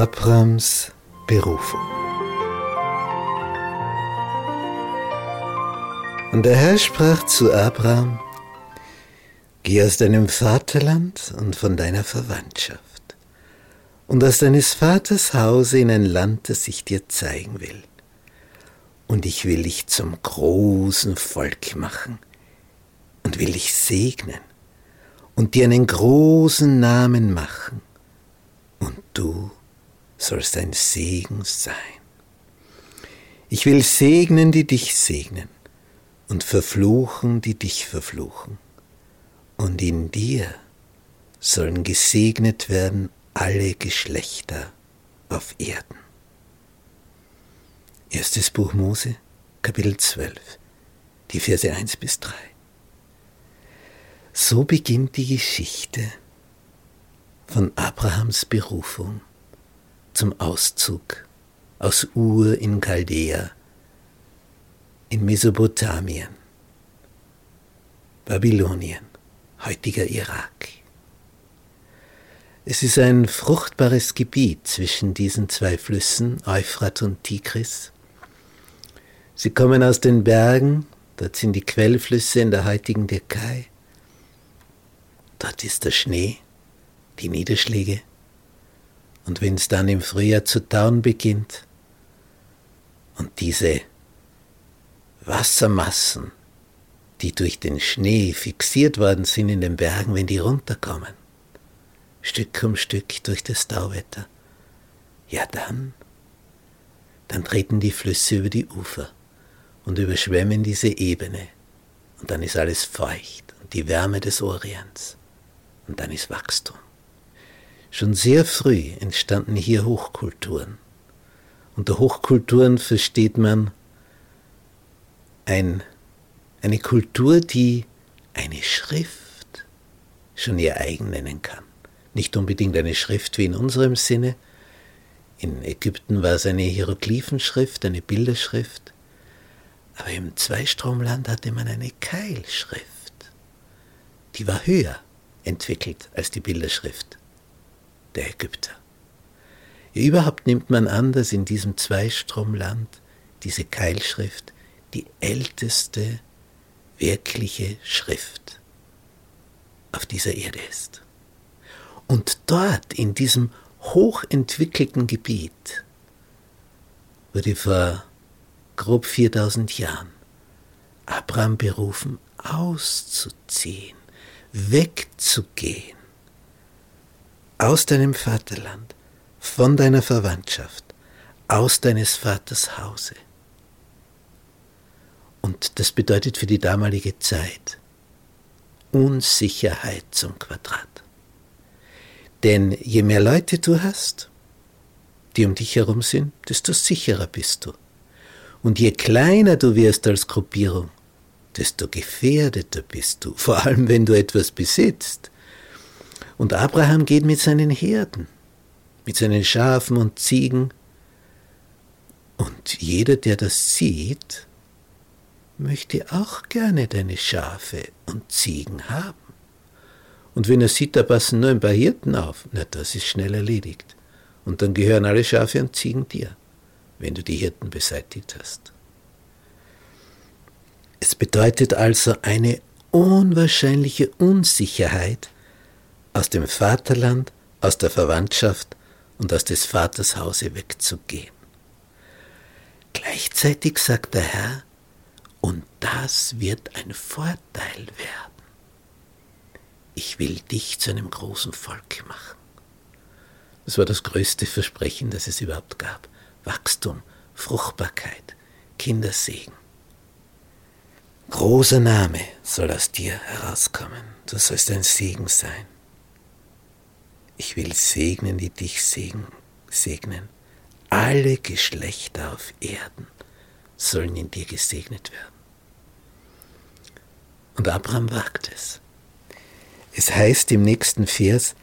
Abrams Berufung. Und der Herr sprach zu Abraham, Geh aus deinem Vaterland und von deiner Verwandtschaft und aus deines Vaters Hause in ein Land, das ich dir zeigen will. Und ich will dich zum großen Volk machen und will dich segnen und dir einen großen Namen machen. Und du sollst ein Segen sein. Ich will segnen, die dich segnen, und verfluchen, die dich verfluchen. Und in dir sollen gesegnet werden alle Geschlechter auf Erden. Erstes Buch Mose, Kapitel 12, die Verse 1 bis 3. So beginnt die Geschichte von Abrahams Berufung zum Auszug aus Ur in Chaldea, in Mesopotamien, Babylonien, heutiger Irak. Es ist ein fruchtbares Gebiet zwischen diesen zwei Flüssen, Euphrat und Tigris. Sie kommen aus den Bergen, dort sind die Quellflüsse in der heutigen Türkei. Dort ist der Schnee, die Niederschläge. Und wenn es dann im Frühjahr zu tauen beginnt und diese Wassermassen, die durch den Schnee fixiert worden sind in den Bergen, wenn die runterkommen, Stück um Stück durch das Tauwetter, ja dann, dann treten die Flüsse über die Ufer und überschwemmen diese Ebene. Und dann ist alles feucht und die Wärme des Orients. Und dann ist Wachstum. Schon sehr früh entstanden hier Hochkulturen. Unter Hochkulturen versteht man ein, eine Kultur, die eine Schrift schon ihr eigen nennen kann. Nicht unbedingt eine Schrift wie in unserem Sinne. In Ägypten war es eine Hieroglyphenschrift, eine Bilderschrift. Aber im Zweistromland hatte man eine Keilschrift. Die war höher entwickelt als die Bilderschrift der Ägypter. Überhaupt nimmt man an, dass in diesem Zweistromland diese Keilschrift die älteste wirkliche Schrift auf dieser Erde ist. Und dort, in diesem hochentwickelten Gebiet, wurde vor grob 4000 Jahren Abraham berufen, auszuziehen, wegzugehen aus deinem Vaterland, von deiner Verwandtschaft, aus deines Vaters Hause. Und das bedeutet für die damalige Zeit Unsicherheit zum Quadrat. Denn je mehr Leute du hast, die um dich herum sind, desto sicherer bist du. Und je kleiner du wirst als Gruppierung, desto gefährdeter bist du, vor allem wenn du etwas besitzt, und Abraham geht mit seinen Herden, mit seinen Schafen und Ziegen. Und jeder, der das sieht, möchte auch gerne deine Schafe und Ziegen haben. Und wenn er sieht, da passen nur ein paar Hirten auf, na, das ist schnell erledigt. Und dann gehören alle Schafe und Ziegen dir, wenn du die Hirten beseitigt hast. Es bedeutet also eine unwahrscheinliche Unsicherheit, aus dem Vaterland, aus der Verwandtschaft und aus des Vaters Hause wegzugehen. Gleichzeitig sagt der Herr, und das wird ein Vorteil werden. Ich will dich zu einem großen Volk machen. Das war das größte Versprechen, das es überhaupt gab. Wachstum, Fruchtbarkeit, Kindersegen. Großer Name soll aus dir herauskommen. Du sollst ein Segen sein. Ich will segnen, die dich segnen. Alle Geschlechter auf Erden sollen in dir gesegnet werden. Und Abraham wagt es. Es heißt im nächsten Vers,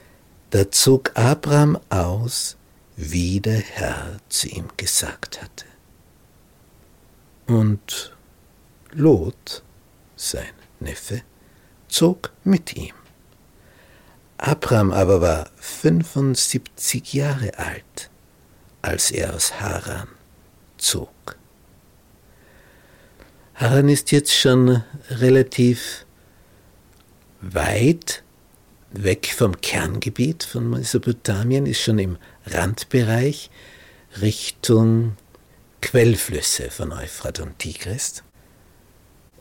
Da zog Abraham aus, wie der Herr zu ihm gesagt hatte. Und Lot, sein Neffe, zog mit ihm. Abraham aber war 75 Jahre alt, als er aus Haran zog. Haran ist jetzt schon relativ weit weg vom Kerngebiet von Mesopotamien, ist schon im Randbereich Richtung Quellflüsse von Euphrat und Tigris.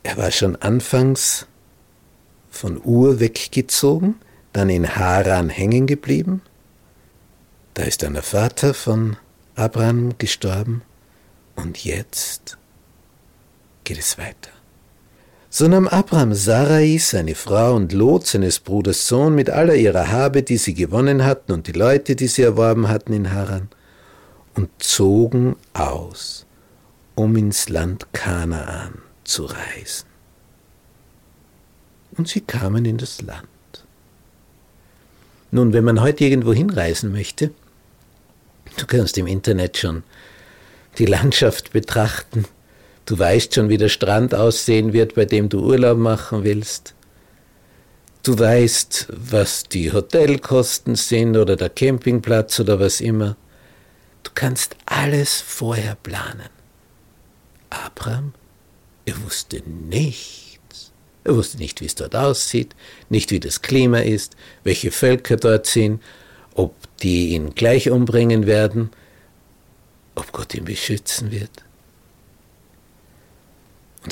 Er war schon anfangs von Ur weggezogen, dann in Haran hängen geblieben. Da ist dann der Vater von Abraham gestorben und jetzt geht es weiter. So nahm Abraham Sarai, seine Frau und Lot, seines Bruders Sohn, mit aller ihrer Habe, die sie gewonnen hatten, und die Leute, die sie erworben hatten in Haran, und zogen aus, um ins Land Kanaan zu reisen. Und sie kamen in das Land. Nun, wenn man heute irgendwo hinreisen möchte, du kannst im Internet schon die Landschaft betrachten, Du weißt schon, wie der Strand aussehen wird, bei dem du Urlaub machen willst. Du weißt, was die Hotelkosten sind oder der Campingplatz oder was immer. Du kannst alles vorher planen. Abraham, er wusste nichts. Er wusste nicht, wie es dort aussieht, nicht wie das Klima ist, welche Völker dort sind, ob die ihn gleich umbringen werden, ob Gott ihn beschützen wird.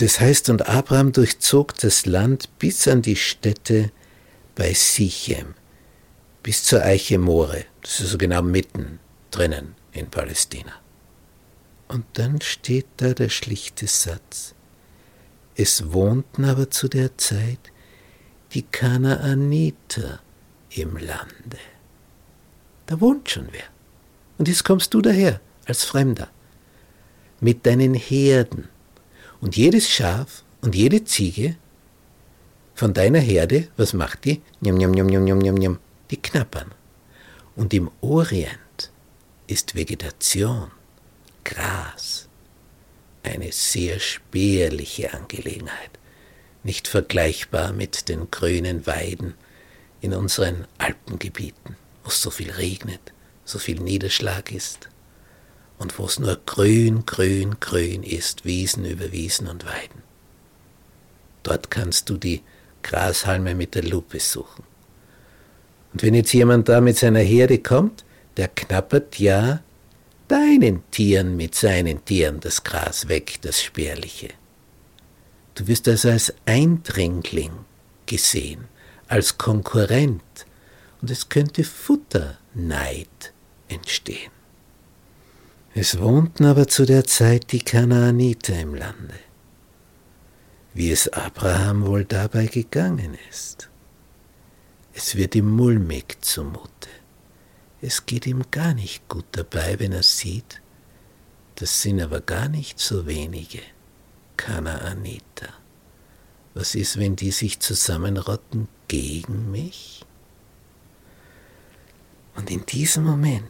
Es heißt, und Abraham durchzog das Land bis an die Stätte bei Sichem, bis zur Eiche More. Das ist so genau mitten drinnen in Palästina. Und dann steht da der schlichte Satz. Es wohnten aber zu der Zeit die Kanaaniter im Lande. Da wohnt schon wer. Und jetzt kommst du daher als Fremder mit deinen Herden und jedes Schaf und jede Ziege von deiner Herde, was macht die? Njam, njam, njam, njam, njam, njam, die knappern. Und im Orient ist Vegetation, Gras, eine sehr spärliche Angelegenheit, nicht vergleichbar mit den grünen Weiden in unseren Alpengebieten, wo es so viel regnet, so viel Niederschlag ist und wo es nur grün, grün, grün ist, Wiesen über Wiesen und Weiden. Dort kannst du die Grashalme mit der Lupe suchen. Und wenn jetzt jemand da mit seiner Herde kommt, der knappert ja deinen Tieren mit seinen Tieren das Gras weg, das Spärliche. Du wirst also als Eindringling gesehen, als Konkurrent, und es könnte Futterneid entstehen. Es wohnten aber zu der Zeit die Kanaaniter im Lande. Wie es Abraham wohl dabei gegangen ist. Es wird ihm mulmig zumute. Es geht ihm gar nicht gut dabei, wenn er sieht, das sind aber gar nicht so wenige Kanaaniter. Was ist, wenn die sich zusammenrotten gegen mich? Und in diesem Moment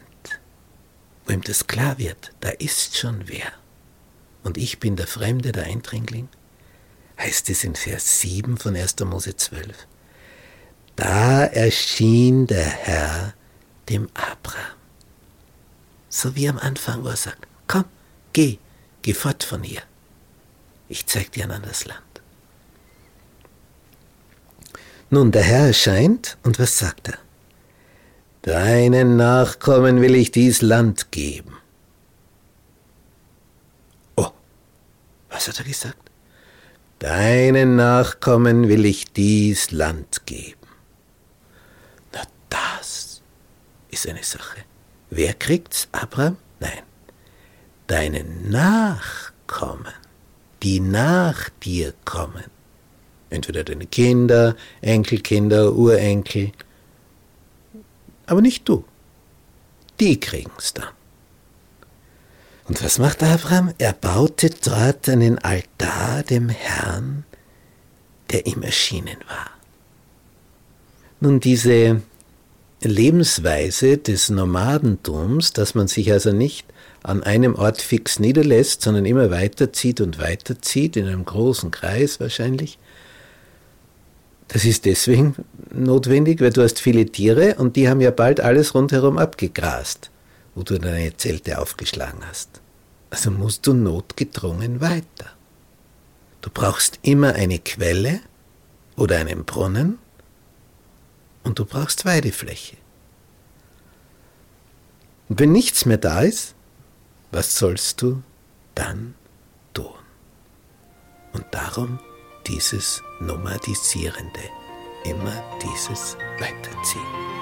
wo ihm das klar wird, da ist schon wer. Und ich bin der Fremde, der Eindringling, heißt es in Vers 7 von 1. Mose 12. Da erschien der Herr dem Abraham. So wie am Anfang, wo er sagt, komm, geh, geh fort von hier. Ich zeig dir ein anderes Land. Nun, der Herr erscheint und was sagt er? Deinen Nachkommen will ich dies Land geben. Oh, was hat er gesagt? Deinen Nachkommen will ich dies Land geben. Na, das ist eine Sache. Wer kriegt's? Abraham? Nein. Deine Nachkommen, die nach dir kommen. Entweder deine Kinder, Enkelkinder, Urenkel aber nicht du. Die kriegen's dann. Und was macht Abraham? Er baute dort einen Altar dem Herrn, der ihm erschienen war. Nun, diese Lebensweise des Nomadentums, dass man sich also nicht an einem Ort fix niederlässt, sondern immer weiterzieht und weiterzieht, in einem großen Kreis wahrscheinlich. Das ist deswegen notwendig, weil du hast viele Tiere und die haben ja bald alles rundherum abgegrast, wo du deine Zelte aufgeschlagen hast. Also musst du notgedrungen weiter. Du brauchst immer eine Quelle oder einen Brunnen und du brauchst Weidefläche. Und wenn nichts mehr da ist, was sollst du dann tun? Und darum dieses Nomadisierende, immer dieses Weiterziehen.